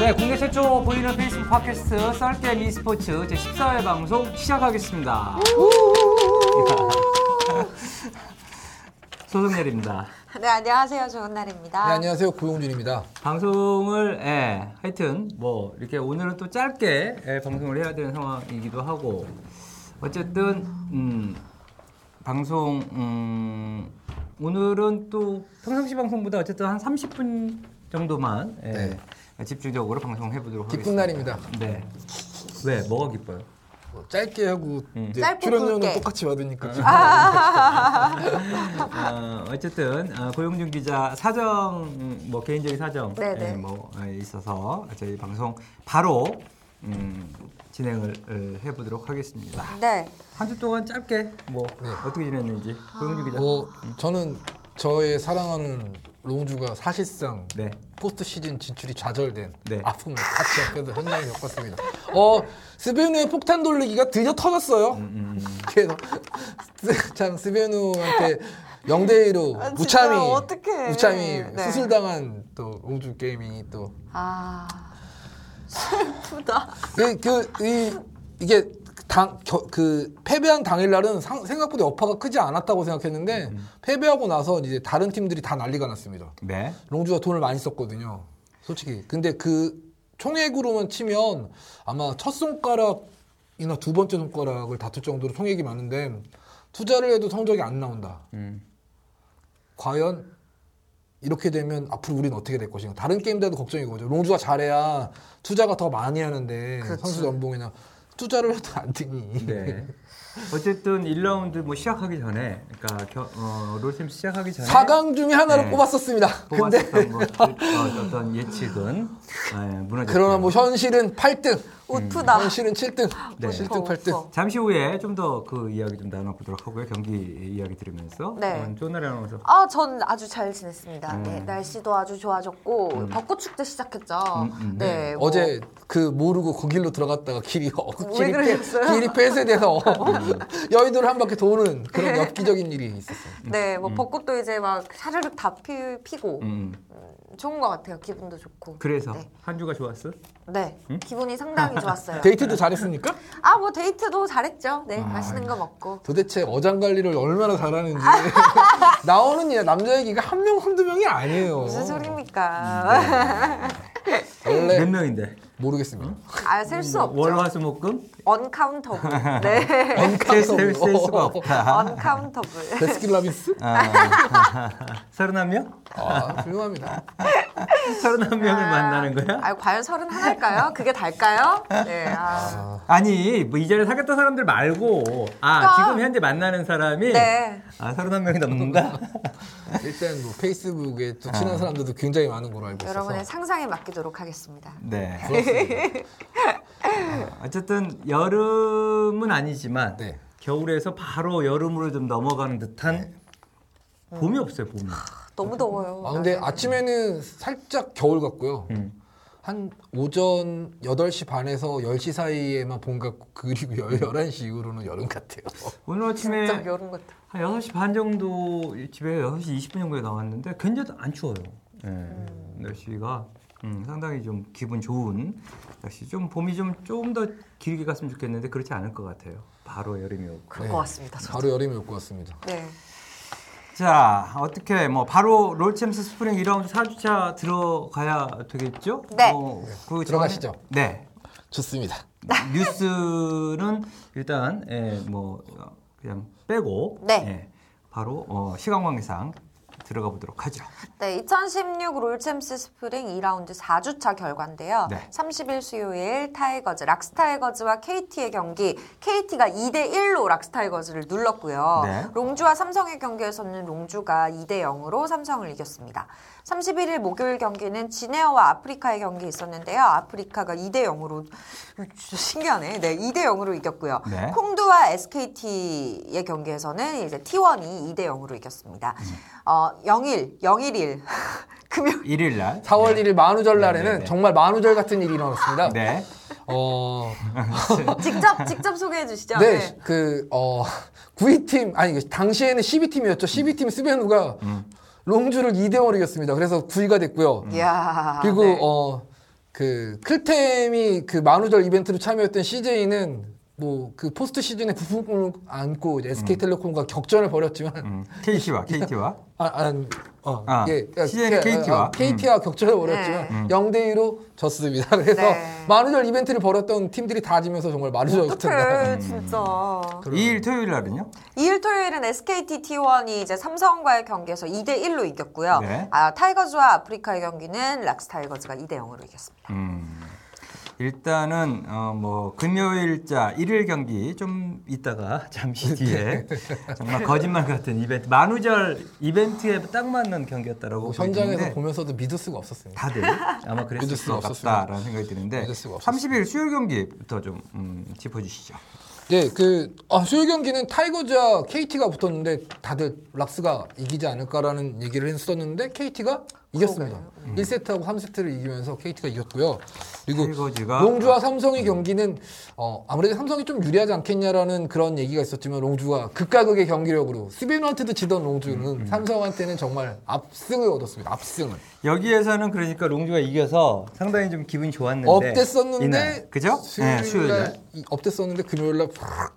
네, 국내 최초 보이는 페이스북 팟캐스트 썰게임 e스포츠 제14회 방송 시작하겠습니다. 소승렬입니다. 네, 안녕하세요. 좋은 날입니다. 네, 안녕하세요. 고용준입니다. 방송을 예, 하여튼 뭐 이렇게 오늘은 또 짧게 예, 방송을 해야 되는 상황이기도 하고 어쨌든 음, 방송 음, 오늘은 또 평상시 방송보다 어쨌든 한 30분 정도만 예, 네. 집중적으로 방송해 보도록 하겠습니다. 기쁜 날입니다. 네. 왜 뭐가 기뻐요? 뭐 짧게 하고 음. 이제 짧고 출연료는 굵게. 똑같이 받으니까 기분 어, 어쨌든 어, 고용준 기자 사정 음, 뭐 개인적인 사정 네네. 예, 뭐 어, 있어서 저희 방송 바로 음, 진행을 어, 해보도록 하겠습니다. 네. 한 주 동안 짧게 뭐 네. 어떻게 지냈는지 고용준 기자. 뭐 저는 저의 사랑하는 롱주가 사실상 네. 포스트 시즌 진출이 좌절된 네. 아픔을 같이 옆에서 현장에 겪었습니다. 어 스베누의 폭탄 돌리기가 드디어 터졌어요. 음, 음. 그래서 스- 참 스베누한테 0대 1로 아, 무참히 어떡해. 무참히 네. 수술당한 또 롱주 게이밍이 또 아. 슬프다. 그, 그, 이, 이게 당, 겨, 그, 패배한 당일날은 상- 생각보다 여파가 크지 않았다고 생각했는데, 패배하고 나서 이제 다른 팀들이 다 난리가 났습니다. 네. 롱주가 돈을 많이 썼거든요. 솔직히. 근데 그 총액으로만 치면 아마 첫 손가락이나 두 번째 손가락을 다툴 정도로 총액이 많은데, 투자를 해도 성적이 안 나온다. 음. 과연 이렇게 되면 앞으로 우리는 어떻게 될 것인가. 다른 게임들도 걱정인 거죠. 롱주가 잘해야 투자가 더 많이 하는데 그렇죠. 선수 연봉이나 투자를 해도 안 되니. 네. 어쨌든 1라운드 뭐 시작하기 전에 그러니까 겨, 어, 롤팀 시작하기 전에 4강 중에 하나를 네. 뽑았었습니다. 근데 뽑았었던 것들, 어, 어떤 예측은 예, 무너졌죠. 그러나 뭐 현실은 8등, 우프다. 현실은 7등, 네. 7등, 웃어, 8등. 웃어. 잠시 후에 좀 더 그 이야기 좀 나눠 보도록 하고요. 경기 이야기 들으면서. 네. 어, 좋은 날에 나눠서. 아, 전 아주 잘 지냈습니다. 음. 네, 날씨도 아주 좋아졌고 벚꽃 축제 시작했죠. 음, 음, 네. 뭐 어제 그 모르고 그 길로 들어갔다가 길이 어, 왜 길이, 그러셨어요? 폐, 길이 폐쇄돼서 여의도를 한 바퀴 도는 그런 엽기적인 일이 있었어요. 네, 뭐 벚꽃도 이제 막 샤르륵 다 피, 피고 음. 좋은 것 같아요. 기분도 좋고. 그래서 네. 한 주가 좋았어? 네, 기분이 상당히 좋았어요. 데이트도 잘했습니까? 아, 뭐 데이트도 잘했죠. 네, 맛있는 거 먹고. 도대체 어장 관리를 얼마나 잘하는지 나오는 이 남자 얘기가 한 명 한두 명이 아니에요. 무슨 소리입니까? 원래 몇 명인데? 모르겠습니다. 아, 셀 수 없죠. 월화수목금? uncountable. 네. 셀, 셀, 셀 수가 없다. 언카운터블. 베스킨라빈스? 아, 31명? 아, 훌륭합니다. 31명을 만나는 거야? 아, 과연 서른 하나일까요? 그게 다일까요? 네. 아. 아니, 뭐 이전에 사귀었던 사람들 말고, 아, 그러니까. 지금 현재 만나는 사람이? 네. 아, 31명이 넘는다? 일단 뭐 페이스북에 또 친한 사람들도 굉장히 많은 걸로 알고 있어서 여러분의 상상에 맡기도록 하겠습니다. 네. 그렇습니다. 어쨌든 여름은 아니지만 네. 겨울에서 바로 여름으로 좀 넘어가는 듯한 봄이 없어요 봄이. 너무 더워요. 아 근데 아침에는 살짝 겨울 같고요. 음. 한 오전 8시 반에서 10시 사이에만 봄 같고 그리고 11시 이후로는 여름 같아요. 오늘 아침에 진짜 여름 같아. 한 6시 반 정도 집에 6시 20분 정도에 나왔는데 굉장히 안 추워요. 네. 날씨가 음, 상당히 좀 기분 좋은 날씨. 좀 봄이 좀좀더 길게 갔으면 좋겠는데 그렇지 않을 것 같아요. 바로 여름이. 그럴 네. 것 같습니다. 저도. 바로 여름이 올 것 같습니다. 네. 자, 어떻게 뭐 바로 롤챔스 스프링 2라운드 4주차 들어가야 되겠죠? 네. 어, 그 들어가시죠. 네. 좋습니다. 뉴스는 일단 예, 뭐 어, 그냥 빼고 네. 예, 바로 어, 시간 관계상 들어가 보도록 하죠. 네, 2016 롤챔스 스프링 2라운드 4주차 결과인데요. 네. 30일 수요일 타이거즈, 락스타이거즈와 KT의 경기, KT가 2대 1로 락스타이거즈를 눌렀고요. 네. 롱주와 삼성의 경기에서는 롱주가 2대 0으로 삼성을 이겼습니다. 31일 목요일 경기는 진에어와 아프리카의 경기 있었는데요. 아프리카가 2대 0으로 진짜 신기하네. 네, 2대 0으로 이겼고요. 네. 콩두와 SKT의 경기에서는 이제 T1이 2대 0으로 이겼습니다. 어, 0일, 0일일 금요 1일 날. 4월 1일 만우절 날에는 네, 네. 정말 만우절 같은 일이 일어났습니다. 네. 어, 직접 직접 소개해 주시죠. 네, 그, 어, 9위팀, 아니, 그 당시에는 12팀이었죠. 12팀 스베누가 롱주를 2대0으로 이겼습니다. 그래서 9위가 됐고요. 이야. 그리고, 네. 어, 그 클템이 그 만우절 이벤트로 참여했던 CJ는 뭐 그 포스트 시즌에 부푼 꿈을 안고 이제 SK텔레콤과 격전을 벌였지만 음, KT와 KT와 아, 아, 어, 아, 예, CJ 는 KT 와. 음. KT와 격전을 벌였지만 네. 0대 2로 졌습니다. 그래서 네. 만우절 이벤트를 벌였던 팀들이 다 지면서 정말 만우절 같은 날. 진짜. 2일 토요일 날은요? 2일 토요일은 SKT T1이 이제 삼성과의 경기에서 2대 1로 이겼고요. 네. 아, 타이거즈와 아프리카의 경기는 락스 타이거즈가 2대 0으로 이겼습니다. 음. 일단은 어 뭐 금요일자 일일 경기 좀 있다가 잠시 뒤에 정말 거짓말 같은 이벤트 만우절 이벤트에 딱 맞는 경기였다라고 뭐 현장에서 보면서도 믿을 수가 없었습니다. 다들 아마 그랬을 수가. 같다라는 생각이 드는데 믿을 수가 없었습니다. 30일 수요일 경기부터 좀 음, 짚어주시죠. 네, 그 아, 수요 경기는 타이거즈와 KT가 붙었는데 다들 락스가 이기지 않을까라는 얘기를 했었는데 KT가 이겼습니다. 1세트하고 3세트를 이기면서 KT가 이겼고요. 그리고 타이거즈가 롱주와 삼성의 경기는 어, 아무래도 삼성이 좀 유리하지 않겠냐라는 그런 얘기가 있었지만 롱주가 극과 극의 경기력으로 스베누한테도 지던 롱주는 삼성한테는 정말 압승을 얻었습니다. 압승을. 여기에서는 그러니까 롱주가 이겨서 상당히 좀 기분이 좋았는데 업됐었는데 이날, 그죠? 네, 수요일 날 업됐었는데 금요일 날 팍.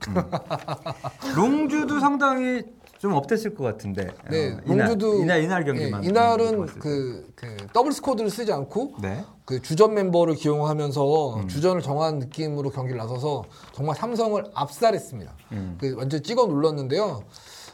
롱주도 상당히 좀 up됐을 것 같은데 네, 어, 이날, 롱주도 이날 이날 경기만 예, 이날은. 그, 그 더블 스쿼드를 쓰지 않고 네. 그 주전 멤버를 기용하면서 음. 주전을 정한 느낌으로 경기를 나서서 정말 삼성을 압살했습니다. 음. 그 완전 찍어 눌렀는데요.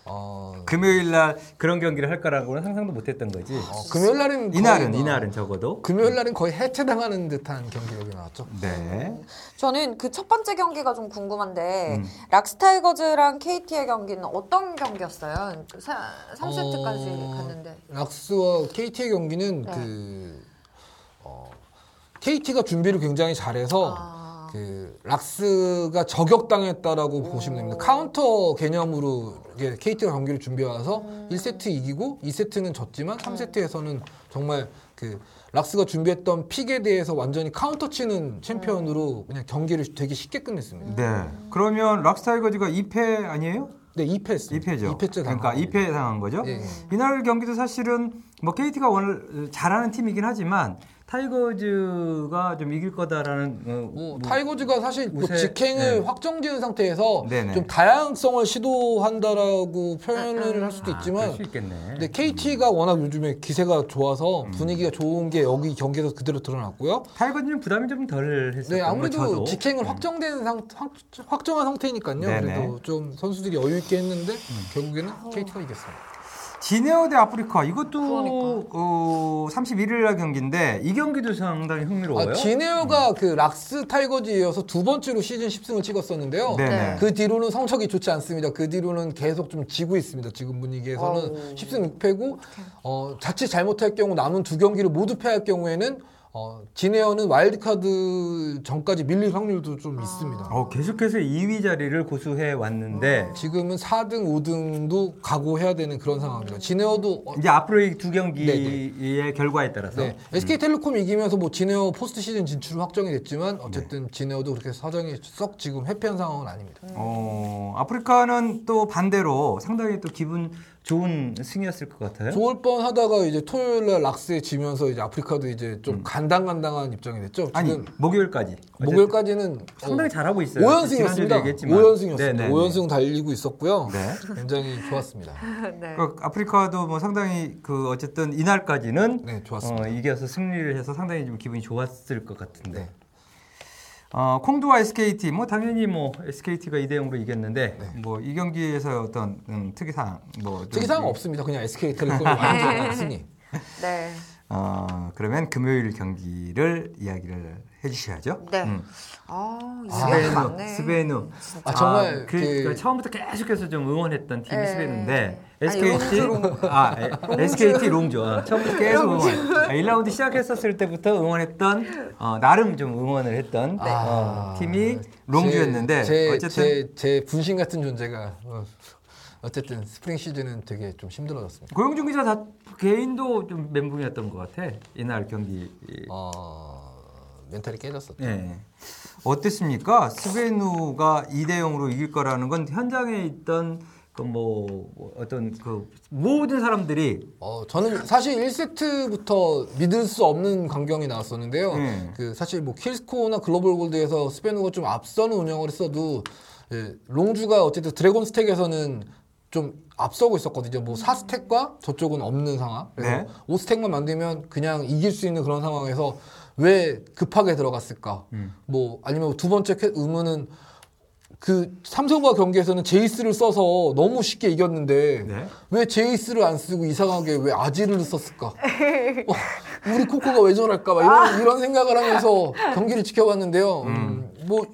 어, 금요일 날 그런 경기를 할 거라고는 상상도 못 했던 거지. 어, 금요일 날은 이날은 거의 뭐- 이날은 적어도 금요일 날은 거의 해체당하는 듯한 경기력이 나왔죠. 네. 저는 그 첫 번째 경기가 좀 궁금한데 음. 락스타이거즈랑 KT의 경기는 어떤 경기였어요? 그 사, 3세트까지 어, 갔는데. 락스와 KT의 경기는 네. 그 어, KT가 준비를 굉장히 잘해서 아. 그 락스가 저격당했다라고 보시면 됩니다. 카운터 개념으로 이게 KT가 경기를 준비해 와서 음. 1세트 이기고 2세트는 졌지만 3세트에서는 정말 그 락스가 준비했던 pick에 대해서 완전히 카운터 치는 챔피언으로 그냥 경기를 되게 쉽게 끝냈습니다. 네. 그러면 락스타이거즈가 2패 아니에요? 네, 2패했습니다. 2패죠. 2패째 그러니까 2패 당한 거죠. 예, 예. 이날 경기도 사실은 뭐 KT가 오늘 잘하는 팀이긴 하지만 타이거즈가 좀 이길 거다라는 어, 뭐, 뭐 타이거즈가 사실 뭐 우세- 직행을 네. 확정지은 상태에서 네네. 좀 다양성을 시도한다라고 표현을 할 수도 아, 있지만 있겠네. 근데 KT가 워낙 요즘에 기세가 좋아서 음. 분위기가 좋은 게 여기 경기에서 그대로 드러났고요. 타이거즈는 부담이 좀 덜 했었던 네, 거 아무래도. 직행을 확정된 상, 확, 확정한 상태니까요. 네네. 음. 그래도 좀 선수들이 여유 있게 했는데 결국에는 KT가 이겼습니다. 지네어 대 아프리카 이것도 그러니까. 어, 31일 날 경기인데 이 경기도 상당히 흥미로워요. 아, 지네어가 그 락스 타이거즈에 이어서 두 번째로 시즌 10승을 찍었었는데요. 네네. 네. 그 뒤로는 성적이 좋지 않습니다. 그 뒤로는 계속 좀 지고 있습니다. 지금 분위기에서는 어우. 10승 6패고 어, 자칫 잘못할 경우 남은 두 경기를 모두 패할 경우에는 어, 진에어는 와일드카드 전까지 밀릴 확률도 좀 있습니다. 어, 계속해서 2위 자리를 고수해 왔는데 지금은 4등, 5등도 각오해야 되는 그런 상황입니다. 진에어도 어, 이제 앞으로의 두 경기의 결과에 따라서 네. SK텔레콤 이기면서 뭐 진에어 포스트 시즌 진출 확정이 됐지만 어쨌든 진에어도 그렇게 사정이 썩 지금 happy한 상황은 아닙니다. 어, 아프리카는 또 반대로 상당히 또 기분 좋은 승이었을 것 같아요. 좋을 뻔 하다가 이제 토요일 날 락스에 지면서 이제 아프리카도 이제 좀 간당간당한 입장이 됐죠. 음. 아니 목요일까지 목요일까지는 상당히 잘하고 있어요. 5연승이었습니다. 지난주에도 얘기했지만. 5연승이었습니다. 네네. 5연승 달리고 있었고요. 네. 굉장히 좋았습니다. 네. 그 아프리카도 뭐 상당히 그 어쨌든 이날까지는 네, 좋았습니다. 어, 이겨서 승리를 해서 상당히 좀 기분이 좋았을 것 같은데. 네. 어, 콩두와 SKT 뭐 당연히 뭐 SKT가 2대 0으로 이겼는데 뭐이 경기에서 어떤 음, 특이사항 뭐 좀- 특이사항 없습니다. 그냥 SK텔레콤이 완전 승리. 네. 어, 그러면 금요일 경기를 이야기를 해주셔야죠. 네. 음. 아, 이게 스베누. 스베누. 아, 정말 그, 그- 그 처음부터 계속해서 좀 응원했던 팀이 네. 스베누인데 아니, SKT 아 에, SKT 롱주 아, 처음부터 계속 응원. 아, 1라운드 시작했었을 때부터 응원했던 어, 나름 좀 응원을 했던 어, 팀이 롱주였는데 아, 제, 제, 어쨌든 제, 제 분신 같은 존재가 어, 어쨌든 스프링 시즌은 되게 좀 힘들어졌습니다. 고영준 기자 다 개인도 좀 멘붕이었던 것 같아 이날 경기. 어, 멘탈이 깨졌었죠. 예. 어땠습니까? 스베누가 2대 0으로 이길 거라는 건 현장에 있던 뭐, 뭐 어떤 그 모든 사람들이 어, 저는 사실 1세트부터 믿을 수 없는 광경이 나왔었는데요. 네. 그 사실 뭐 kill score나 global gold에서 스베누가 좀 앞서는 운영을 했어도 예, 롱주가 어쨌든 dragon stack에서는 좀 앞서고 있었거든요. 뭐 4stack과 저쪽은 없는 상황. 그래서 네. 5stack만 만들면 그냥 이길 수 있는 그런 상황에서 왜 급하게 들어갔을까? 음. 뭐 아니면 두 번째 캐- 의문은 그 삼성과 경기에서는 제이스를 써서 너무 쉽게 이겼는데 네. 왜 제이스를 안 쓰고 이상하게 왜 아지를 썼을까? 어, 우리 코코가 왜 저럴까? 막 이런, 이런 생각을 하면서 경기를 지켜봤는데요. 음, 뭐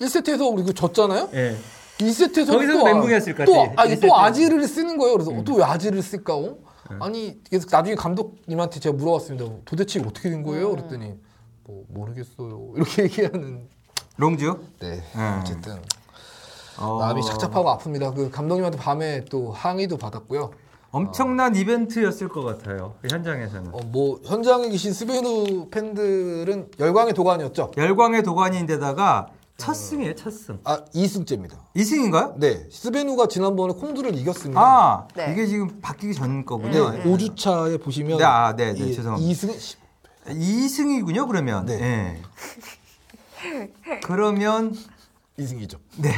1세트에서 우리 그 졌잖아요. 예. 2세트에서 거기서 멘붕이었을 것 또, 같아, 아, 이게 1세트. 또 아지를 쓰는 거예요. 그래서 또왜 아지를 쓸까? 어? 아니 그래서 나중에 감독님한테 제가 물어봤습니다. 도대체 어떻게 된 거예요? 그랬더니 뭐 모르겠어요. 이렇게 얘기하는. 롱주. 네. 음. 어쨌든 어, 마음이 착잡하고 아픕니다. 그 감독님한테 밤에 또 항의도 받았고요. 엄청난 이벤트였을 것 같아요. 그 현장에서는. 어, 뭐 현장에 계신 스베누 팬들은 열광의 도가니였죠. 열광의 도가니인데다가 첫 승이에요, 첫 승. 아 2승째입니다. 2승인가요? 네, 스베누가 지난번에 콩두를 이겼습니다. 아, 네. 이게 지금 바뀌기 전 거군요. 네, 5주차에 보시면 네, 아, 네, 네, 죄송합니다. 2승 2승이군요, 그러면. 네. 예. 그러면 2승이죠. 네.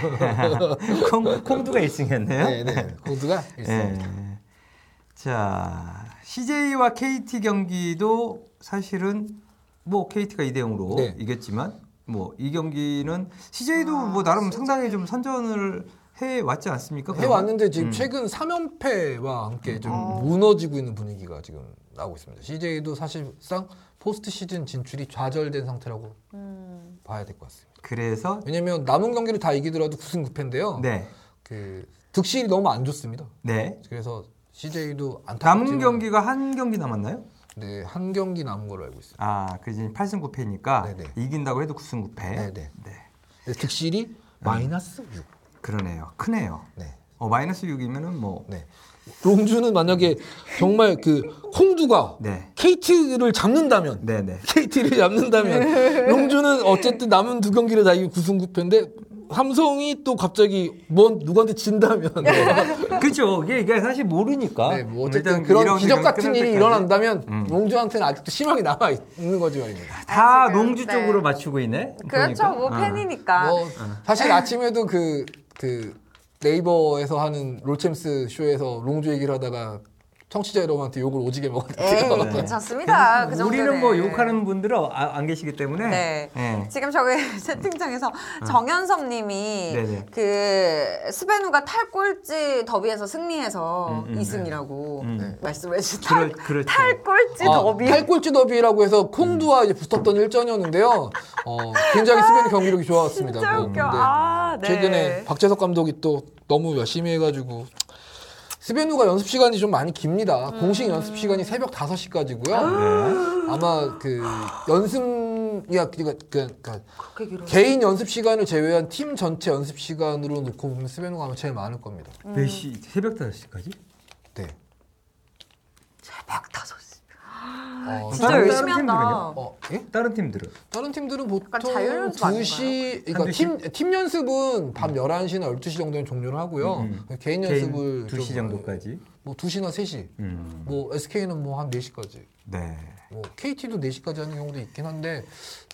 콩, 콩두가 1승이었네요. 네, 네. 콩두가 1승. 예. 자, CJ와 KT 경기도 사실은 뭐 KT가 2대 0으로 네. 이겼지만 뭐 이 경기는 CJ도 뭐 나름 상당히 좀 선전을 해 왔지 않습니까? 해 왔는데 지금 음. 최근 3연패와 함께 좀 어. 무너지고 있는 분위기가 지금 나오고 있습니다. CJ도 사실상 포스트 시즌 진출이 좌절된 상태라고 음. 봐야 될 것 같습니다. 그래서 왜냐면 남은 경기를 다 이기더라도 9승 9패인데요. 네. 그 득실이 너무 안 좋습니다. 네. 그래서 CJ도 안타깝지만 남은 경기가 한 경기 남았나요? 네, 한 경기 남은 걸로 알고 있습니다. 아, 그 이제 8승 9패니까 네네. 이긴다고 해도 9승 9패. 네, 네. 네, 득실이 마이너스 6. 그러네요. 크네요. 네. 어, 마이너스 6이면은 뭐 네. 롱주는 만약에 정말 그 홍두가 네. KT를 잡는다면 네, 네. KT를 잡는다면 롱주는 어쨌든 남은 두 경기를 다 이기고 9승 9패인데 삼성이 또 갑자기 뭔 누구한테 진다면 그렇죠. 이게, 이게 사실 모르니까. 네, 뭐 어쨌든 그런 기적 같은 끝날 일이 일어난다면 음. 롱주한테는 아직도 희망이 남아 있는 거지 말입니다. 다 지금, 농주 네. 쪽으로 맞추고 있네. 그렇죠. 그러니까. 뭐 어. 팬이니까. 뭐 사실 아침에도 그, 그 네이버에서 하는 롤챔스 쇼에서 롱주 얘기를 하다가 청취자 여러분한테 욕을 오지게 에이, 먹었는데요. 괜찮습니다. 그 정도는. 우리는 뭐 욕하는 분들은 아- 안 계시기 때문에. 네. 예. 지금 저기 채팅창에서 정현섭 님이 네네. 그 스베누가 탈꼴찌 더비에서 승리해서 음, 음, 2승이라고 음. 말씀해 주셨다. 그럴, 그렇죠. 탈꼴찌 아, 더비. 탈꼴찌 더비라고 해서 콩두와 이제 붙었던 일전이었는데요. 어, 굉장히 스베누 경기력이 좋았습니다. 진짜 뭐. 웃겨. 근데 아, 네. 최근에 박재석 감독이 또 너무 열심히 해가지고 스베누가 연습 시간이 좀 많이 깁니다. 음. 공식 연습 시간이 새벽 5시까지고요. 네. 아마 그 연습 야 그러니까 그, 그러니까. 개인 연습 시간을 제외한 팀 전체 연습 시간으로 놓고 보면 스베누가 아마 제일 많을 겁니다. 몇 시? 새벽 5시까지? 네. 새벽 5시. 어, 진짜 다른 열심히 팀들은요? 한다. 어, 예? 다른 팀들은? 다른 팀들은 보통 약간 자율연습 아닌가요? 2시, 그러니까? 팀, 팀 연습은 밤 11시나 12시 정도에 종료를 하고요. 음, 개인 연습을 2시 좀, 정도까지. 뭐 2시나 3시. 음. 뭐 SK는 뭐 한 4시까지. 네. 뭐 KT도 4시까지 하는 경우도 있긴 한데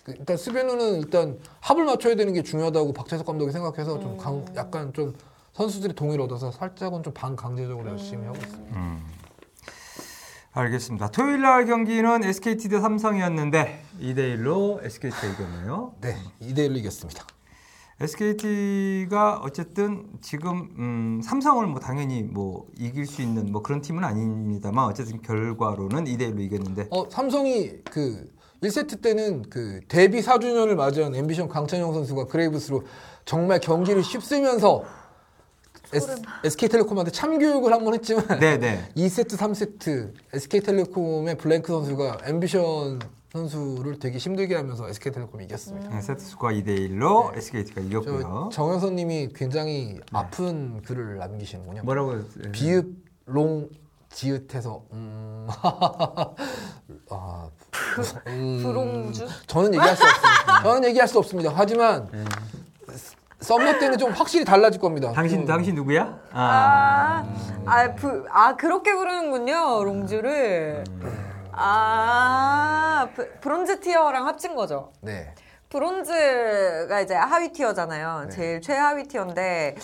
그 일단 스베누는 일단 합을 맞춰야 되는 게 중요하다고 박재석 감독이 생각해서 좀 강, 약간 좀 선수들이 동의를 얻어서 살짝은 좀 반강제적으로 열심히 하고 있습니다. 음. 알겠습니다. 토요일 날 경기는 SKT 대 삼성이었는데 2대 1로 SKT가 이겼네요. 네, 2대 1로 이겼습니다. SKT가 어쨌든 지금 음, 삼성을 뭐 당연히 뭐 이길 수 있는 뭐 그런 팀은 아닙니다만 어쨌든 결과로는 2대 1로 이겼는데 어, 삼성이 그 1세트 때는 그 데뷔 4주년을 맞이한 앰비션 강찬영 선수가 그레이브스로 정말 경기를 휩쓰면서 SK텔레콤한테 참교육을 한 번 했지만 네네 2세트, 3세트 SK텔레콤의 블랭크 선수가 앰비션 선수를 되게 힘들게 하면서 SK텔레콤이 이겼습니다. 네, 세트 스코어 2대 1로 SKT가 저 이겼고요. 정현선 님이 굉장히 아픈 글을 남기시는군요. 뭐라고 했어요? 비읍 롱 지읒해서 음, 아, 음, 브롱주. 저는 얘기할 수 없습니다. 저는 얘기할 수 없습니다. 하지만 스- summer 때는 좀 확실히 달라질 겁니다. 당신 좀- 당신 누구야? 아, 아, 부, 아 그렇게 부르는군요, 롱주를. 아, 브, 브론즈 tier랑 합친 거죠. 네. 브론즈가 이제 하위 tier잖아요. 네. 제일 최하위 tier인데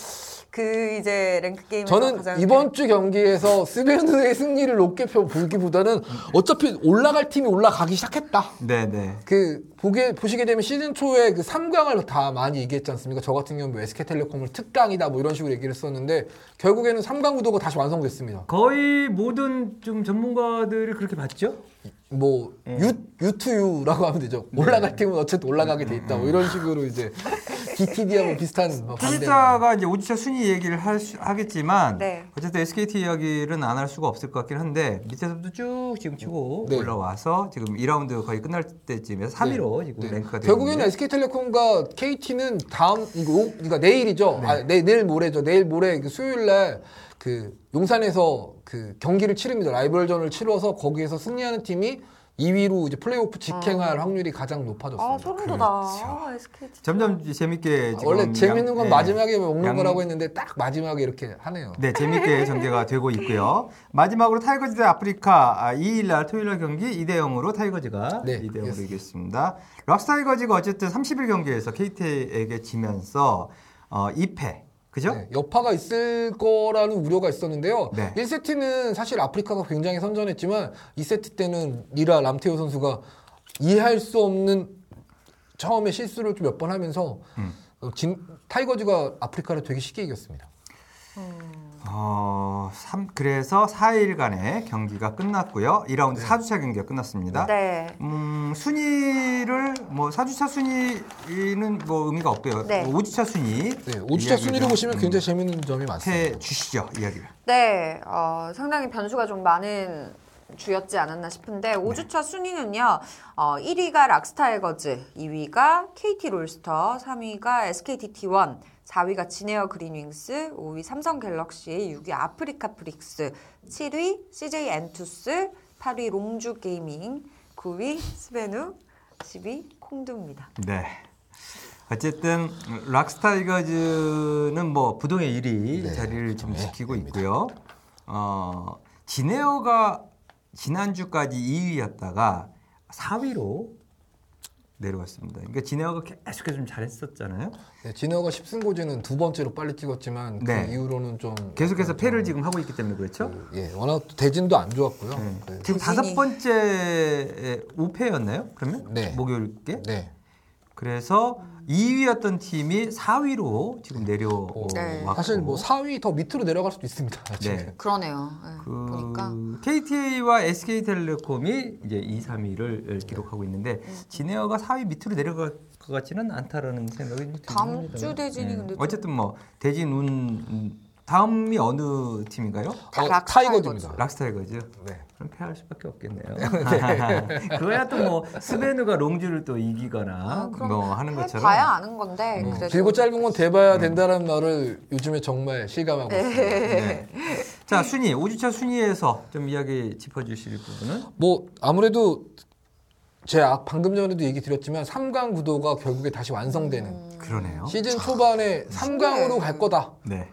그 이제 rank 게임에서 저는 가장 이번 주 경기에서 스베누의 승리를 높게 펴 보기보다는 어차피 올라갈 팀이 올라가기 시작했다. 네네. 그 보게 보시게 되면 시즌 초에 그 3강을 다 많이 얘기했지 않습니까? 저 같은 경우 뭐 SK텔레콤을 특강이다 뭐 이런 식으로 얘기를 했었는데 결국에는 3강 구도가 다시 완성됐습니다. 거의 모든 좀 전문가들이 그렇게 봤죠? 뭐 예. 유, 유투유라고 하면 되죠. 네. 올라갈 팀은 어쨌든 올라가게 돼 있다. 뭐 이런 식으로 이제 DTD하고 비슷한 뭐 반대. 투지타가 이제 오지차 순위 얘기를 할 수- 하겠지만 네. 어쨌든 SKT 이야기는 안 할 수가 없을 것 같긴 한데 밑에서부터 쭉 지금 치고 네. 올라와서 지금 2라운드 거의 끝날 때쯤에 3위로 지금 네. 랭크가 되고 결국에는 SK텔레콤과 KT는 다음 이거 오- 그러니까 내일이죠. 네. 아, 내, 내일 모레죠. 내일 모레 그 수요일 날그 용산에서 그 경기를 치릅니다. 라이벌전을 치러서 거기에서 승리하는 팀이 2위로 이제 플레이오프 직행할 확률이 가장 높아졌습니다. 아 소름 돋아. 아, SKT. 점점 재밌게 지금 원래 재밌는 건 양- 마지막에 먹는 양- 거라고 했는데 딱 마지막에 이렇게 하네요. 네, 재밌게 전개가 되고 있고요. 마지막으로 타이거즈 대 아프리카 아, 2일 날 토요일 날 경기 2대 0으로 타이거즈가 네, 2대 0으로 이겼습니다. 이겼습니다. 락스 타이거즈가 어쨌든 30일 경기에서 KT에게 지면서 어, 2패. 그죠? 네, 여파가 있을 거라는 우려가 있었는데요. 네. 1세트는 사실 아프리카가 굉장히 선전했지만 2세트 때는 리라 남태유 선수가 이해할 수 없는 처음에 실수를 좀 몇 번 하면서 음. 어, 진- 타이거즈가 아프리카를 되게 쉽게 이겼습니다. 어, 3, 그래서 4일간의 경기가 끝났고요. 2라운드 4주차 경기가 끝났습니다. 네. 음, 순위를 뭐 4주차 순위는 뭐 의미가 없고요. 네. 뭐 5주차 순위. 네, 5주차 이야기를 순위를 좀, 보시면 음, 굉장히 재밌는 점이 많습니다. 해 주시죠, 이야기를. 네, 어, 상당히 변수가 좀 많은 주였지 않았나 싶은데 5주차 순위는요. 어, 1위가 락스타이거즈, 2위가 KT 롤스터, 3위가 SKT T1, 4위가 진에어 그린윙스, 5위 삼성 갤럭시, 6위 아프리카 프릭스, 7위 CJ 엔투스, 8위 롱주 게이밍, 9위 스베누, 10위 콩두입니다. 네. 어쨌든 락스타이거즈는 뭐 부동의 1위 네, 자리를 좀 네, 지키고 됩니다. 있고요. 어, 지네어가 지난주까지 2위였다가 4위로 내려왔습니다. 그러니까 지네어가 계속해서 좀 잘했었잖아요. 네, 진해어가 10승고지는 두 번째로 빨리 찍었지만 네. 그 이후로는 좀 계속해서 패를 좀 지금 하고 있기 때문에 그렇죠. 그, 예, 워낙 대진도 안 좋았고요. 네. 그, 지금 대진이- 다섯 번째 5패였나요? 그러면 네. 목요일께 네. 그래서 2위였던 팀이 4위로 지금 내려왔고 네. 사실 뭐 4위 더 밑으로 내려갈 수도 있습니다. 지금. 네. 그러네요. 네, 그 보니까. KT와 SK텔레콤이 이제 2, 3위를 기록하고 있는데 진에어가 4위 밑으로 내려갈 것 같지는 않다라는 생각이 좀 들긴 다음. 주 대진이 네. 근데 좀- 어쨌든 뭐 대진 운 음, 다음이 어느 팀인가요? 다 어, 락스타이거즈. 타이거즈입니다. 락스타이거즈. 네. 그럼 패할 수밖에 없겠네요. 그거야 또 뭐 스베누가 롱주를 또 이기거나 아, 뭐 하는 것처럼. 봐야 아는 건데 뭐 그래도 길고 짧은 건 대봐야 된다는 말을 요즘에 정말 실감하고 있습니다. 네. 자 순위 5주차 순위에서 좀 이야기 짚어주실 부분은 뭐 아무래도 제가 방금 전에도 얘기 드렸지만 3강 구도가 결국에 다시 완성되는 그러네요. 시즌 초반에 3강으로 갈 거다. 네.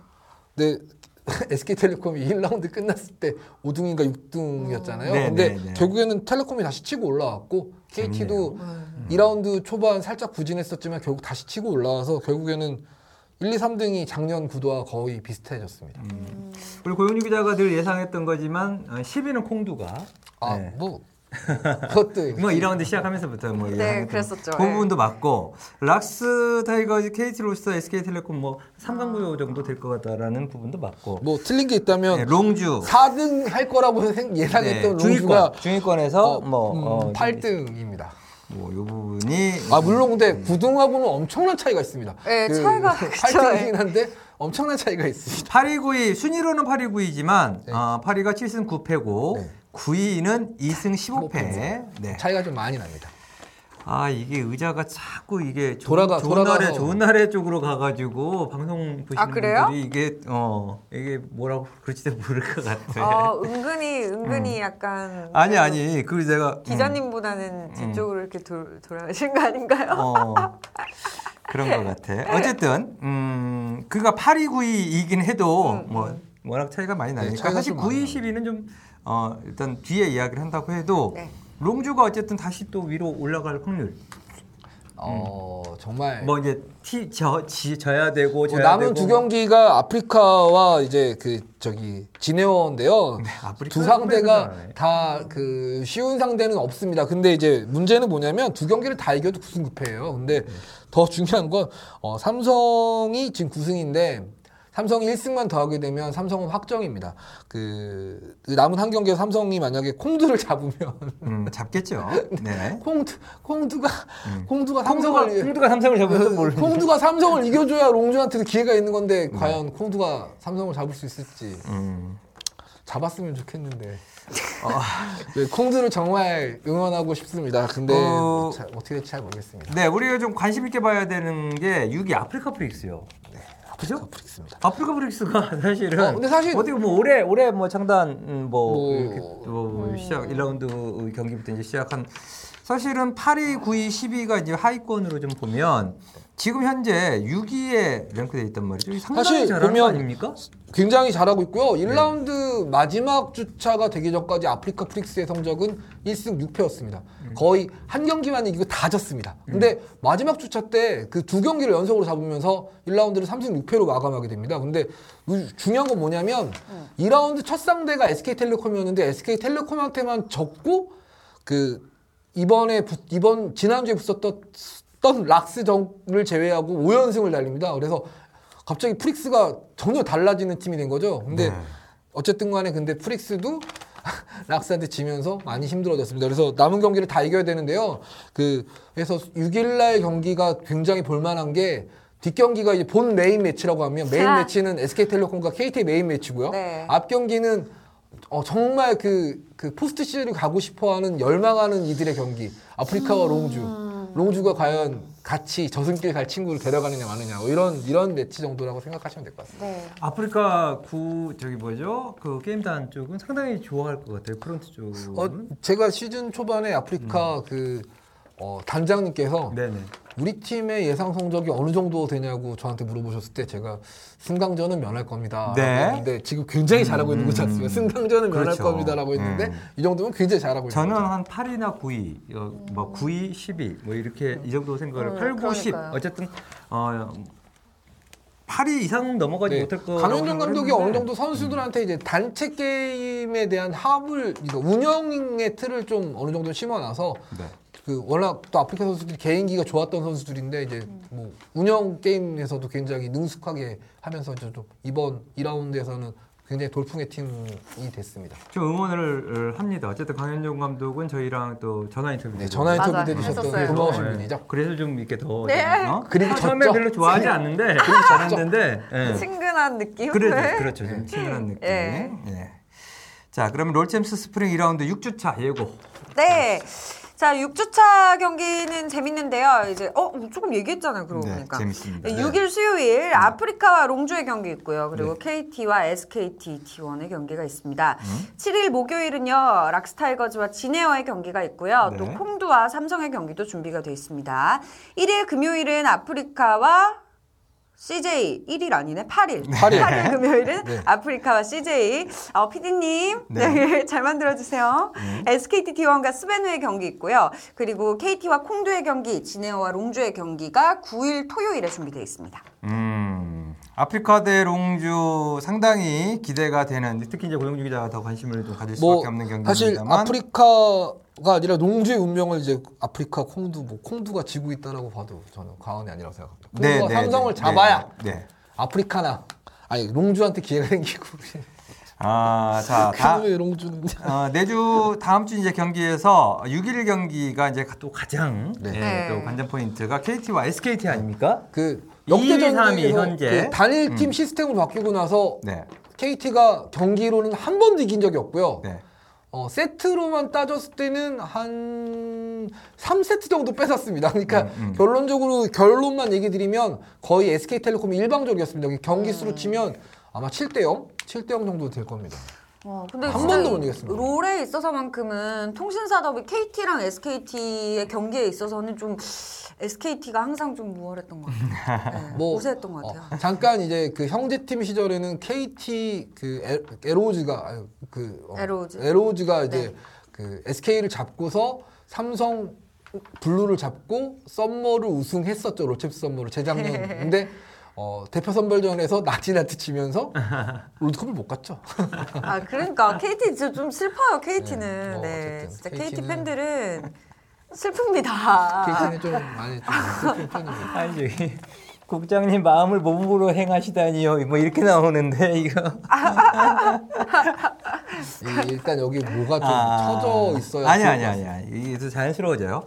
근데 SK텔레콤이 1라운드 끝났을 때 5등인가 6등이었잖아요. 네, 근데 네, 네. 결국에는 텔레콤이 다시 치고 올라왔고 KT도 음. 2라운드 초반 살짝 부진했었지만 결국 다시 치고 올라와서 결국에는 1, 2, 3등이 작년 구도와 거의 비슷해졌습니다. 음. 우리 고영유 기자가 늘 예상했던 거지만 어, 10위는 콩두가. 아, 네. 뭐 그것도 뭐 2라운드 시작하면서부터 뭐 네, 그랬었죠. 그 예. 부분도 맞고 락스 타이거즈, KT 롤스터, SK텔레콤 뭐 3강 구도 정도 될 것 같다라는 부분도 맞고. 뭐 틀린 게 있다면 네, 롱주 4등 할 거라고 생- 예상했던 네, 롱주가 중위권 중위권에서 어, 뭐 음, 어, 8등입니다. 뭐요 부분이 아 물론 근데 9등하고는 엄청난 차이가 있습니다. 네, 차이가 그쵸, 8등이긴 한데 엄청난 차이가 있습니다. 8위 9위 순위로는 8위 9위지만 네. 어, 8위가 7승 9패고 네. 9위는 2승 15패. 네. 차이가 좀 많이 납니다. 아 이게 의자가 자꾸 이게 좋은, 돌아가- 좋은 돌아가서. 날에 좋은 날에 쪽으로 가가지고 방송 보시는 아? 분들이 이게 어 이게 뭐라고 그럴지도 모를 것 같아. 어, 은근히 은근히 약간 네. 음. 아니 아니 그 제가 음, 기자님보다는 뒤쪽으로 이렇게 돌, 돌아가신 거 아닌가요? 어 그런 것 같아. 어쨌든 음 그가 8위 9위이긴 해도 음, 뭐 워낙 차이가 많이 나니까 차이가 사실 좀 많이 9위 10위는 좀 어, 일단 뒤에 이야기를 한다고 해도 네. 롱주가 어쨌든 다시 또 위로 올라갈 확률. 어 정말 뭐 이제 티, 저, 지, 져야 되고 뭐 져야 남은 되고 두 경기가 아프리카와 이제 그 저기 지네어인데요. 네, 아프리카 두 상대가 다 그 쉬운 상대는 없습니다. 근데 이제 문제는 뭐냐면 두 경기를 다 이겨도 9승 9패예요. 근데 더 중요한 건 어, 삼성이 지금 9승인데 삼성이 1승만 더하게 되면 삼성은 확정입니다. 그, 그 남은 한 경기에 삼성이 만약에 콩두를 잡으면 음, 잡겠죠. 네. 콩두 콩두가 콩두가 콩두가, 삼성을 콩두가 삼성을 잡으면 모르는 콩두가 삼성을 이겨줘야 롱주한테도 기회가 있는 건데 과연 콩두가 삼성을 잡을 수 있을지 음. 잡았으면 좋겠는데 어, 네, 콩두를 정말 응원하고 싶습니다. 근데 어, 자, 어떻게 될지 잘 모르겠습니다. 네, 우리가 좀 관심 있게 봐야 되는 게 6위 아프리카 프릭스요. 그죠? 아프리카입니다. 아프리카 프릭스가 사실은 어, 근데 사실- 어떻게 뭐 올해 올해 뭐 창단 음, 뭐, 뭐- 이렇게 또 시작 1라운드 경기부터 이제 시작한 사실은 8위, 9위, 10위가 이제 하위권으로 좀 보면 지금 현재 6위에 랭크돼 있단 말이죠. 상당히 사실 잘하는 보면 거 아닙니까? 굉장히 잘하고 있고요. 1라운드 마지막 주차가 되기 전까지 아프리카 프릭스의 성적은 1승 6패였습니다. 거의 한 경기만 이기고 다 졌습니다. 근데 마지막 주차 때 그 두 경기를 연속으로 잡으면서 1라운드를 3승 6패로 마감하게 됩니다. 근데 그 중요한 건 뭐냐면 2라운드 첫 상대가 SK텔레콤이었는데 SK텔레콤한테만 졌고 그 이번에 붙- 이번 지난주에 붙었던 던 락스정을 제외하고 5연승을 달립니다. 그래서 갑자기 프릭스가 전혀 달라지는 팀이 된 거죠. 근데 네. 어쨌든 간에 근데 프릭스도 락스한테 지면서 많이 힘들어졌습니다. 그래서 남은 경기를 다 이겨야 되는데요. 그 그래서 6일날 경기가 굉장히 볼만한 게 뒷경기가 이제 본 메인 매치라고 하면 메인 아. 매치는 SK텔레콤과 KT 메인 매치고요. 네. 앞 경기는 어, 정말 그, 그 포스트 시즌을 가고 싶어 하는 열망하는 이들의 경기. 아프리카와 롱주. 롱주가 과연 같이 저승길 갈 친구를 데려가느냐 마느냐. 뭐 이런, 이런 매치 정도라고 생각하시면 될 것 같습니다. 네. 아프리카 구 저기 뭐죠? 그 게임단 쪽은 상당히 좋아할 것 같아요. 프론트 쪽은. 어, 제가 시즌 초반에 아프리카 그, 어, 단장님께서 네네. 우리 팀의 예상 성적이 어느 정도 되냐고 저한테 물어보셨을 때 제가 승강전은 면할 겁니다. 네. 했는데 지금 굉장히 잘하고 있는 거지 않습니까? 승강전은 면할 그렇죠. 겁니다라고 했는데 음. 이 정도면 굉장히 잘하고 있는 저는. 한 8위나 9위, 어, 뭐 9위, 10위 뭐 이렇게 이 정도 생각을 음, 8, 9, 10 그러니까요. 어쨌든 어 8위 이상 넘어가지 네. 못할 거. 강현종 감독이 어느 정도 선수들한테 이제 단체 게임에 대한 합을 이거 운영의 틀을 좀 어느 정도 심어놔서 네. 그 워낙 또 아프리카 선수들이 개인기가 좋았던 선수들인데 이제 뭐 운영 게임에서도 굉장히 능숙하게 하면서 이제 좀 이번 2라운드에서는 굉장히 돌풍의 팀이 됐습니다. 좀 응원을 합니다. 어쨌든 강현종 감독은 저희랑 또 전화 인터뷰. 네, 전화 인터뷰. 해주셨던. 고마우신 네. 분이죠. 그래서 좀 이렇게 더. 네. 어? 그리고 처음에 졌죠. 별로 좋아하지 않는데 잘했는데. 예. 친근한 느낌? 그래도 네. 그렇죠. 좀 친근한 느낌. 예. 예. 자, 그러면 롤챔스 스프링 2라운드 6주차 예고. 네. 자, 6주차 경기는 재밌는데요. 이제 어 조금 얘기했잖아요. 그러고 네, 보니까. 재밌습니다. 네, 네. 6일 수요일 아프리카와 롱주의 경기 있고요. 그리고 KT와 SKT T1의 경기가 있습니다. 음. 7일 목요일은요. 락스타이거즈와 진에어의 경기가 있고요. 네. 또 콩두와 삼성의 경기도 준비가 되어 있습니다. 1일 금요일은 아프리카와 CJ 1일 아니네 8일. 팔 일. 8일 금요일은 네. 아프리카와 CJ. 어, PD님 네. 네. 잘 만들어주세요. SKT T1과 스베누의 경기 있고요. 그리고 KT와 콩두의 경기, 지네어와 롱주의 경기가 9일 토요일에 준비되어 있습니다. 음. 아프리카 대 롱주 상당히 기대가 되는 특히 이제 고영주 기자가 더 관심을 좀 가질 수밖에 뭐 없는 경기입니다만 사실 아프리카가 아니라 농주의 운명을 이제 아프리카 콩두 뭐 콩두가 지고 있다라고 봐도 저는 과언이 아니라고 생각합니다. 콩두가 삼성을 잡아야 네, 네. 아프리카나 아니 롱주한테 기회가 생기고 아, 자, 다, 어, 내주 다음 주 이제 경기에서 6일 경기가 이제 또 가장 네. 예, 네. 또 관전 포인트가 KT와 SKT 아닙니까? 그 2, 3위 역대전에서 현재. 그 단일 팀 시스템으로 바뀌고 나서 네. KT가 경기로는 한 번도 이긴 적이 없고요. 네. 어, 세트로만 따졌을 때는 한 3세트 정도 뺏었습니다. 그러니까 음, 음. 결론적으로 결론만 얘기 드리면 거의 SK텔레콤이 일방적이었습니다. 경기 수로 치면 아마 7대 0? 7대 0 정도 될 겁니다. 어, 근데 한 번도 못 이겼습니다. 롤에 있어서만큼은 통신사 더비 KT랑 SKT의 경기에 있어서는 좀 SKT가 항상 좀 우월했던 것 같아요. 네, 뭐, 우세했던 것 같아요. 어, 잠깐 이제 그 형제팀 시절에는 KT 그 에- 애로우즈가 아유, 그 어, 애로우즈. 애로우즈가 이제 네. 그 SK를 잡고서 삼성 블루를 잡고 썸머를 우승했었죠 롤챔스 썸머를 재작년. 근데 어, 대표 선발전에서 나치나치 치면서 롤드컵을 못 갔죠. 아 그러니까 KT 진짜 좀 슬퍼요. KT는 네, 네, 뭐 어쨌든 진짜 KT 팬들은 슬픕니다. KT는 좀 많이 좀 슬픈 편입니다. 아니 저기 국장님 마음을 몸으로 행하시다니요. 뭐 이렇게 나오는데 이거. 이- 일단 여기 뭐가 좀 아. 쳐져 있어야 아니 아니 것 아니 이게 더 자연스러워져요.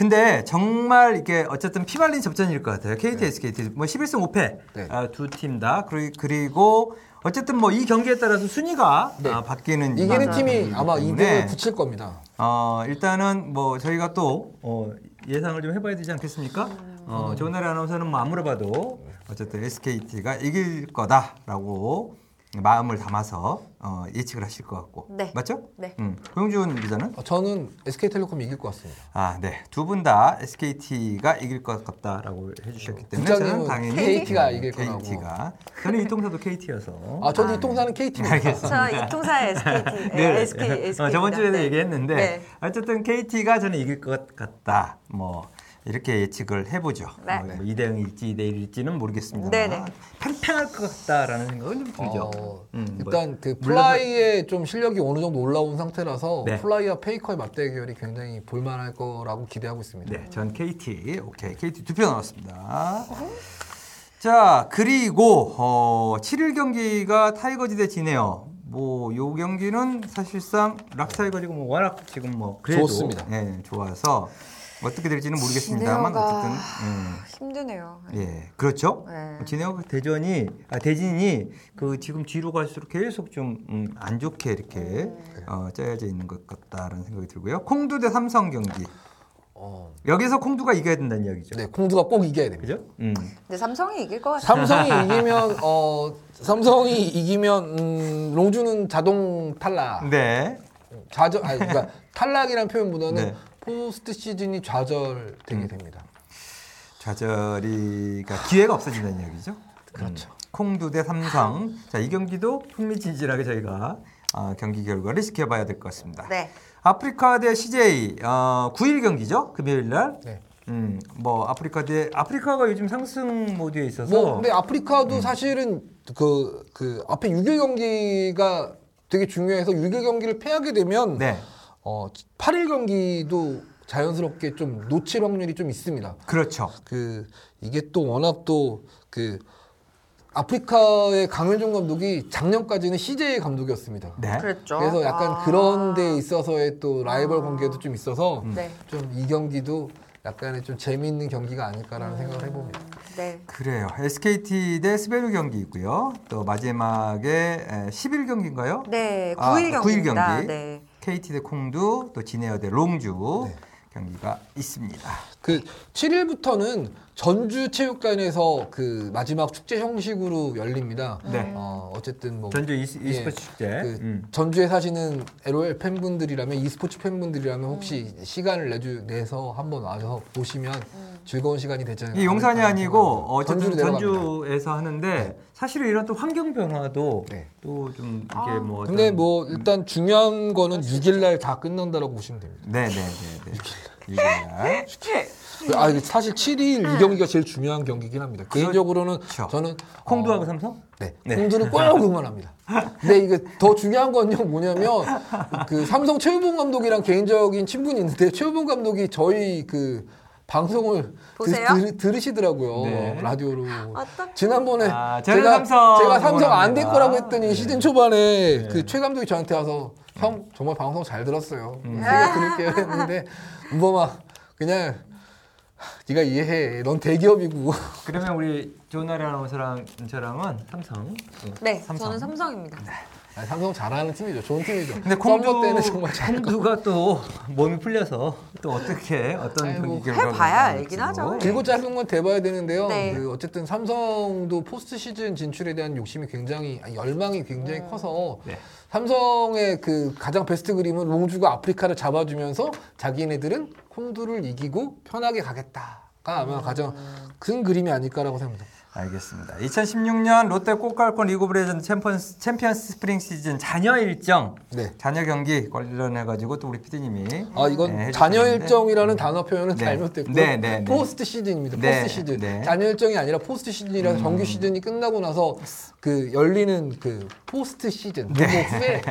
근데 정말 이게 어쨌든 피말린 접전일 것 같아요. KT, SKT 뭐 11승 5패 네. 두팀 다 그리고 어쨌든 뭐 이 경기에 따라서 순위가 네. 아, 바뀌는 이기는. 팀이 아마 때문에 2등을 붙일 겁니다. 어, 일단은 뭐 저희가 또 어, 예상을 좀 해봐야 되지 않겠습니까? 어, 조은나리 아나운서는 뭐 아무리 봐도 어쨌든 SKT가 이길 거다라고 마음을 담아서 어, 예측을 하실 것 같고 네. 맞죠? 네. 음. 고용준 기자는 어, 저는 SK텔레콤이 이길 것 같습니다. 아, 네. 두 분 다 SKT가 이길 것 같다라고 해주셨기 때문에 저는 당연히 KT가 이길 거라고. KT가 저는 이통사도 KT여서 아, 저도 이 통사는 KT입니다. 알겠습니다. 저 이통사의 SKT, 네. SK, SK. 어, 저번 주에도 얘기했는데 네. 어쨌든 KT가 저는 이길 것 같다. 뭐 이렇게 예측을 해보죠. 네. 뭐 2대 0일지 2대 1일지는 모르겠습니다. 네네. 팽팽할 것 같다라는 생각은 좀 들죠. 어, 음, 뭐 일단 그 물러서- 플라이의 좀 실력이 어느 정도 올라온 상태라서 네. 플라이와 페이커의 맞대결이 굉장히 볼만할 거라고 기대하고 있습니다. 네, 전 KT. 오케이. KT 두 표 나왔습니다. 자, 그리고 어, 7일 경기가 타이거즈 대 진에어네요. 뭐, 요 경기는 사실상 락스 타이거즈가 뭐 워낙 지금 뭐 그래도 좋습니다. 예, 좋아서 어떻게 될지는 모르겠습니다만 어쨌든 음, 힘드네요. 예, 그렇죠. 네. 진에어가 대전이 아 대진이 그 지금 뒤로 갈수록 계속 좀 안 좋게 이렇게 어, 짜여져 있는 것 같다라는 생각이 들고요. 콩두 대 삼성 경기 어, 여기서 콩두가 이겨야 된다는 이야기죠. 네, 콩두가 꼭 이겨야 됩니다. 그죠? 음. 근데 삼성이 이길 것 같아요. 삼성이 이기면 어 삼성이 이기면 음, 롱주는 자동 탈락. 네. 좌절 아니 그러니까 탈락이라는 표현보다는 네. 포스트 시즌이 좌절되게 됩니다. 좌절이가 기회가 없어진다는 이야기죠. 그렇죠. 음. 콩두 대 삼성. 자, 이 경기도 흥미진진하게 저희가 아, 경기 결과를 지켜봐야 될 것 같습니다. 네. 아프리카 대 CJ 어, 9일 경기죠. 금요일 날. 네. 음, 뭐 아프리카 대 아프리카가 요즘 상승 모드에 있어서 뭐 근데 아프리카도 음. 사실은 그, 그 앞에 6일 경기가 되게 중요해서 6일 경기를 패하게 되면 네. 어 8일 경기도 자연스럽게 좀 놓칠 확률이 좀 있습니다. 그렇죠. 그 이게 또 워낙 또 그 아프리카의 강현종 감독이 작년까지는 CJ 감독이었습니다. 네. 그랬죠. 그래서 약간 아. 그런 데 있어서의 또 라이벌 아. 관계도 좀 있어서 네. 좀이 경기도 약간의 좀 재미있는 경기가 아닐까라는 생각을 해봅니다. 네. 그래요. SKT 대 스베르 경기 있고요. 또 마지막에 10일 경기인가요? 네. 아, 9일 구일 경기입니다. 경기. 네. KT 대 콩두, 또 진에어 대 롱주 네. 경기가 있습니다. 그 7일부터는 전주 체육관에서 그 마지막 축제 형식으로 열립니다. 네. 어, 어쨌든 뭐 전주 이, e스포츠 예. 축제. 그 음. 전주에 사시는 LOL 팬분들이라면 e스포츠 팬분들이라면 혹시 시간을 내주 내서 한번 와서 보시면 즐거운 시간이 되지 않을까. 이 용산이 아니고 어쨌든 전주로 내려갑니다. 전주에서 하는데 사실은 이런 또 환경 변화도 네. 또좀 이게 아. 뭐 근데 뭐 일단 중요한 거는 6일 날 다 끝난다라고 보시면 됩니다. 네 네 네 네. 6일 아, 이게 사실 7일 이 경기가 제일 중요한 경기긴 합니다. 개인적으로는 그렇죠. 저는 콩두하고 어, 삼성? 네. 네. 콩두는 꼭 응원합니다. 근데 이게 더 중요한 건요 뭐냐면 그 삼성 최우봉 감독이랑 개인적인 친분이 있는데 최우봉 감독이 저희 그 방송을 보세요? 들, 들으시더라고요 네. 라디오로 어떡해. 지난번에 아, 제가 삼성 제가 삼성 안 될. 거라고 했더니 네. 시즌 초반에 그최 감독이 저한테 와서 형 정말 방송 잘 들었어요 음. 제가 들을게요 했는데 뭐막 그냥 네가 이해해 넌 대기업이고 그러면 우리 조나리 아나운서랑 저랑은 삼성. 네, 삼성. 저는 삼성입니다. 아니, 삼성 잘하는 팀이죠. 좋은 팀이죠. 근데 콩두 때는 정말 잘. 콩두가 또 몸이 풀려서 또 어떻게 어떤 아이고, 경기 결과가 해봐야. 알긴 하죠. 길고 짧은 건 대봐야 되는데요. 네. 그 어쨌든 삼성도 포스트 시즌 진출에 대한 욕심이 굉장히 아니, 열망이 굉장히 커서 네. 삼성의 그 가장 베스트 그림은 롱주가 아프리카를 잡아주면서 자기네들은 콩두를 이기고 편하게 가겠다가 아마 가장 큰 그림이 아닐까라고 생각합니다. 알겠습니다. 2016년 롯데 꼬깔콘 리그 오브 레전드 챔피언스, 챔피언스 스프링 시즌 잔여 일정, 네. 잔여 경기 관련해 가지고 또 우리 PD님이 아 이건 네, 잔여. 일정이라는 단어 표현은 네. 잘못됐고요. 네, 네, 네. 포스트 시즌입니다. 네, 포스트 시즌. 네. 음. 잔여 일정이 아니라 포스트 시즌이라서 정규 시즌이 끝나고 나서 그 열리는 그 포스트 시즌 뭐 네. 후에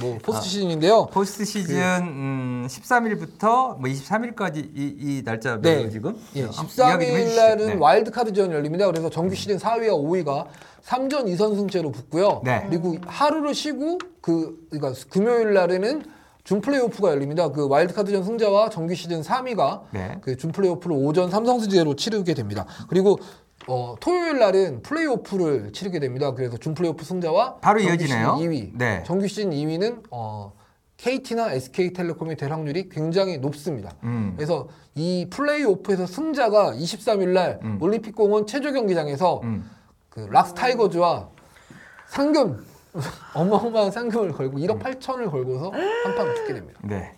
뭐 포스트 아. 시즌인데요. 포스트 시즌 음, 13일부터 뭐 23일까지 이, 이 날짜로 네. 지금 예, 어, 이야기 좀 13일 해주시죠. 날은 네. 와일드 카드전 열립니다. 그래서 정규 시즌 4위와 5위가 3전 2선승제로 붙고요. 네. 그리고 하루를 쉬고 그 그러니까 금요일 날에는 준 플레이오프가 열립니다. 그 와일드 카드전 승자와 정규 시즌 3위가 네. 그 준 플레이오프를 5전 3선승제로 치르게 됩니다. 그리고 어, 토요일 날은 플레이오프를 치르게 됩니다. 그래서 준 플레이오프 승자와 바로 이어지네요. 시즌 2위, 네. 정규 시즌 2위는 어, KT나 SK텔레콤이 될 확률이 굉장히 높습니다. 음. 그래서 이 플레이오프에서 승자가 23일 날 음. 올림픽 공원 체조 경기장에서 음. 그 락스 타이거즈와 상금 어마어마한 상금을 걸고 1억 8천을 걸고서 한 판 붙게 됩니다. 네.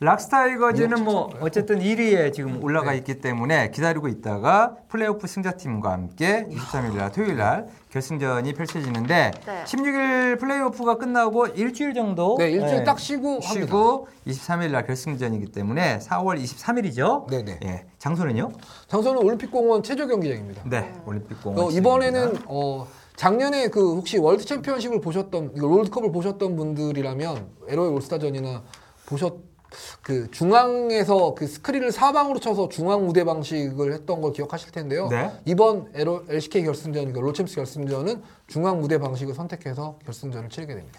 락스타이거즈는 뭐 어쨌든 1위에 지금 올라가 네. 있기 때문에 기다리고 있다가 플레이오프 승자팀과 함께 23일 날 토요일 날 결승전이 펼쳐지는데 네. 16일 플레이오프가 끝나고 일주일 정도 네, 일주일 예, 딱 쉬고. 쉬고 23일 날 결승전이기 때문에 4월 23일이죠. 네 네. 예. 장소는요? 장소는 올림픽공원 체조 경기장입니다. 네. 올림픽 공원. 어, 이번에는 어, 작년에 그 혹시 월드 챔피언십을 보셨던 롤드컵을 보셨던 분들이라면 LOL 올스타전이나 보셨 그 중앙에서 그 스크린을 사방으로 쳐서 중앙 무대 방식을 했던 걸 기억하실 텐데요. 네. 이번 LCK 결승전, 그 롤챔스 결승전은 중앙 무대 방식을 선택해서 결승전을 치르게 됩니다.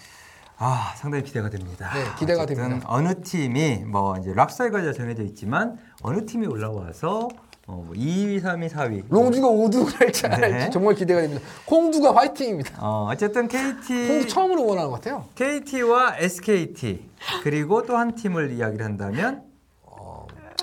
아, 상당히 기대가 됩니다. 네, 기대가 됩니다. 어느 팀이 뭐 이제 락스 타이거즈가 정해져 있지만 어느 팀이 올라와서 어, 뭐 2위, 3위, 4위 롱주가 우승을 할지 안 네. 할지 정말 기대가 됩니다. 콩두가 화이팅입니다. 어, 어쨌든 콩두 KT 처음으로 응원하는 것 같아요. KT와 SKT 그리고 또 한 팀을 이야기를 한다면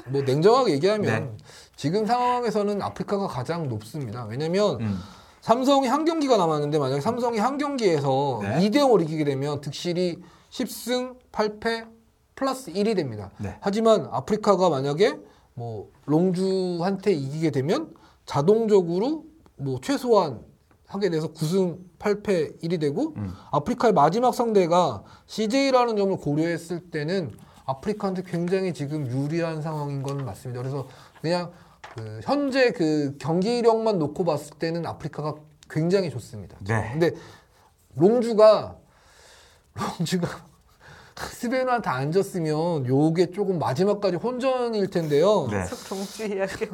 뭐 냉정하게 얘기하면 네. 지금 상황에서는 아프리카가 가장 높습니다. 왜냐면 음, 삼성이 한 경기가 남았는데 만약에 삼성이 한 경기에서 네. 2대 0을 이기게 되면 득실이 10승 8패 플러스 1이 됩니다. 네. 하지만 아프리카가 만약에 뭐 롱주한테 이기게 되면 자동적으로 뭐 최소한 하게 돼서 9승 8패 1이 되고 음. 아프리카의 마지막 상대가 CJ라는 점을 고려했을 때는 아프리카한테 굉장히 지금 유리한 상황인 건 맞습니다. 그래서 그냥 그 현재 그 경기력만 놓고 봤을 때는 아프리카가 굉장히 좋습니다. 네. 근데 롱주가 롱주가 스베누한테 안 졌으면 요게 조금 마지막까지 혼전일 텐데요. 네. 동주 이야기.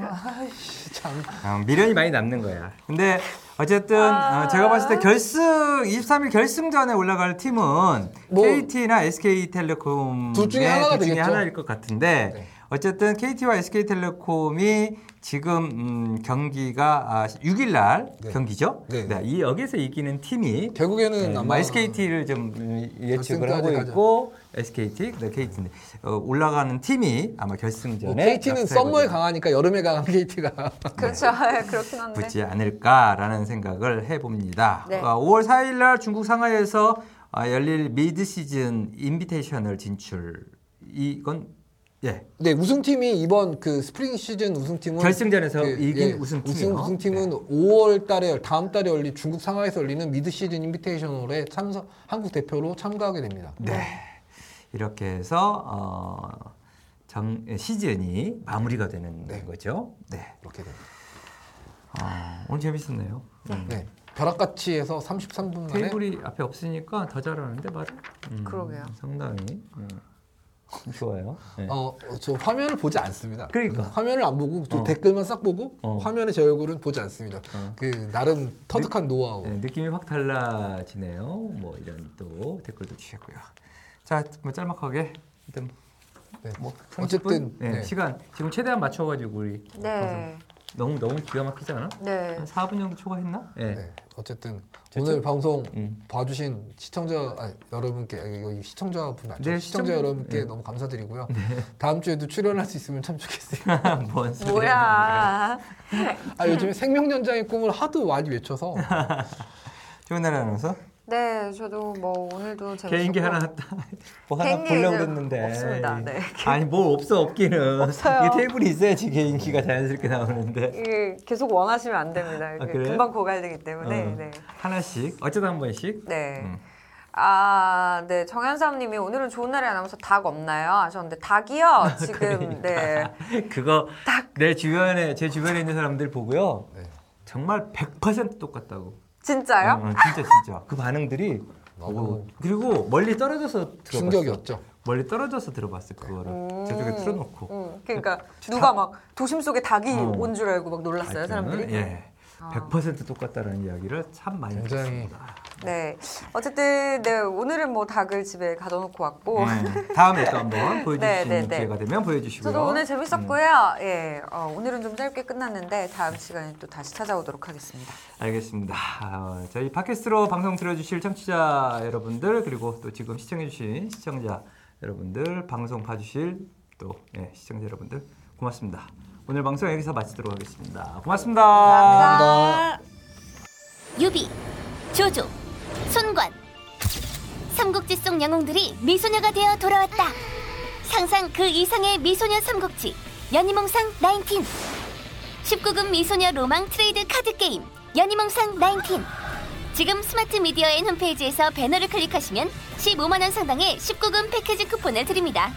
참 어, 미련이 많이 남는 거야. 근데 어쨌든 아. 어, 제가 봤을 때 결승 23일 결승전에 올라갈 팀은 뭐 KT나 SK텔레콤 둘 중에 하나가 둘 중에 되겠죠. 하나일 것 같은데 네. 어쨌든 KT와 SK텔레콤이 지금 음, 경기가 아, 6일 날 네. 경기죠. 네. 이 여기서 이기는 팀이 결국에는 네, 아마 SKT를 좀 음, 예측을 하고. 있고 SKT, 네, KT인데 어, 올라가는 팀이 아마 결승전에 뭐 KT는 썸머에 강하니까 여름에 강한 KT가 그렇죠. 네, 그렇긴 한데. 붙지 않을까라는 생각을 해봅니다. 네. 어, 5월 4일 날 중국 상하이에서 어, 열릴 미드 시즌 인비테이셔널 진출 이건 예 네 우승팀이 이번 그 스프링 시즌 우승팀은 결승전에서 그, 이긴 예, 우승팀이요. 우승, 팀은 5월 달에 다음 달에 열린 중국 상하이에서 열리는 미드 시즌 인비테이셔널에 참석 한국 대표로 참가하게 됩니다. 네. 이렇게 해서 어, 정, 시즌이 마무리가 되는 네. 거죠. 네. 이렇게 됩니다. 아, 오늘 재밌었네요. 음. 네. 벼락같이 해서 33분 만에 테이블이 앞에 없으니까 더 잘하는데 말을. 음, 그러게요. 상당히 음, 좋아요. 네. 어, 저 화면을 보지 않습니다. 그러니까. 화면을 안 보고 저 어. 댓글만 싹 보고 어. 화면에 제 얼굴은 보지 않습니다. 어. 그 나름 터득한 노하우. 네, 느낌이 확 달라지네요. 뭐 이런 또 댓글도 주셨고요. 자, 뭐 짤막하게 일단 네. 뭐 어쨌든, 30분 네, 네. 시간 지금 최대한 맞춰가지고 우리 네. 너무 너무 기가 막히지 않아? 네. 한 4분 정도 초과했나? 예. 네, 어쨌든 됐죠? 오늘 방송 음. 봐주신 시청자 아니, 여러분께 아니, 여기 시청자분 맞죠? 네, 시청자 시청자- 여러분께 네. 너무 감사드리고요. 다음 주에도 출연할 수 있으면 참 좋겠어요. 뭔 소리야? 뭐야. 아 요즘에 생명연장의 꿈을 하도 많이 외쳐서 좋은 날 아나운서? 네, 저도 뭐 오늘도 재밌었고 개인기 하나 뭐 하나 보려고 그랬는데 없습니다. 네. 아니 뭘 없어 없기는 없어요. 이게 테이블이 있어야지 개인기가 자연스럽게 나오는데 이게 계속 원하시면 안 됩니다. 이게 아, 그래요? 금방 고갈되기 때문에. 어, 네. 하나씩 어쩌다 한 번씩 네. 음. 아, 네. 정현삼님이 오늘은 좋은 날에 아나면서 닭 없나요? 하셨는데 닭이요. 지금 네. 그거 내 주변에 제 주변에 있는 사람들 보고요 네. 정말 100% 똑같다고 진짜요? 어, 진짜 진짜 그 반응들이 너무 오, 그리고 멀리 떨어져서 들어봤어 충격이었죠. 멀리 떨어져서 들어봤어 그거를 음. 저쪽에 틀어놓고 음, 그러니까 누가 막 도심 속에 닭이 어. 온줄 알고 막 놀랐어요, 사람들이. 예. 100% 똑같다는 이야기를 참 많이 굉장히 듣습니다. 네. 어쨌든 네, 오늘은 뭐 닭을 집에 가둬놓고 왔고 음, 다음에 또 한번 보여줄 네, 수 네, 네. 기회가 되면 보여주시고요. 저도 오늘 재밌었고요. 예, 어, 오늘은 좀 짧게 끝났는데 다음 시간에 또 다시 찾아오도록 하겠습니다. 알겠습니다. 어, 저희 팟캐스트로 방송 들어주실 청취자 여러분들 그리고 또 지금 시청해주신 시청자 여러분들 방송 봐주실 또 예, 시청자 여러분들 고맙습니다. 오늘 방송 여기서 마치도록 하겠습니다. 고맙습니다. 감사합니다. 유비, 조조, 손관. 삼국지 속 영웅들이 미소녀가 되어 돌아왔다. 상상 그 이상의 미소녀 삼국지 연희몽상 19 19금 미소녀 로망 트레이드 카드 게임 연희몽상 19 지금 스마트 미디어엔 홈페이지에서 배너를 클릭하시면 15만원 상당의 19금 패키지 쿠폰을 드립니다.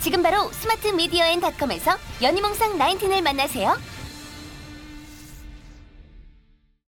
지금 바로 스마트 미디어엔 닷컴에서 연희몽상 19을 만나세요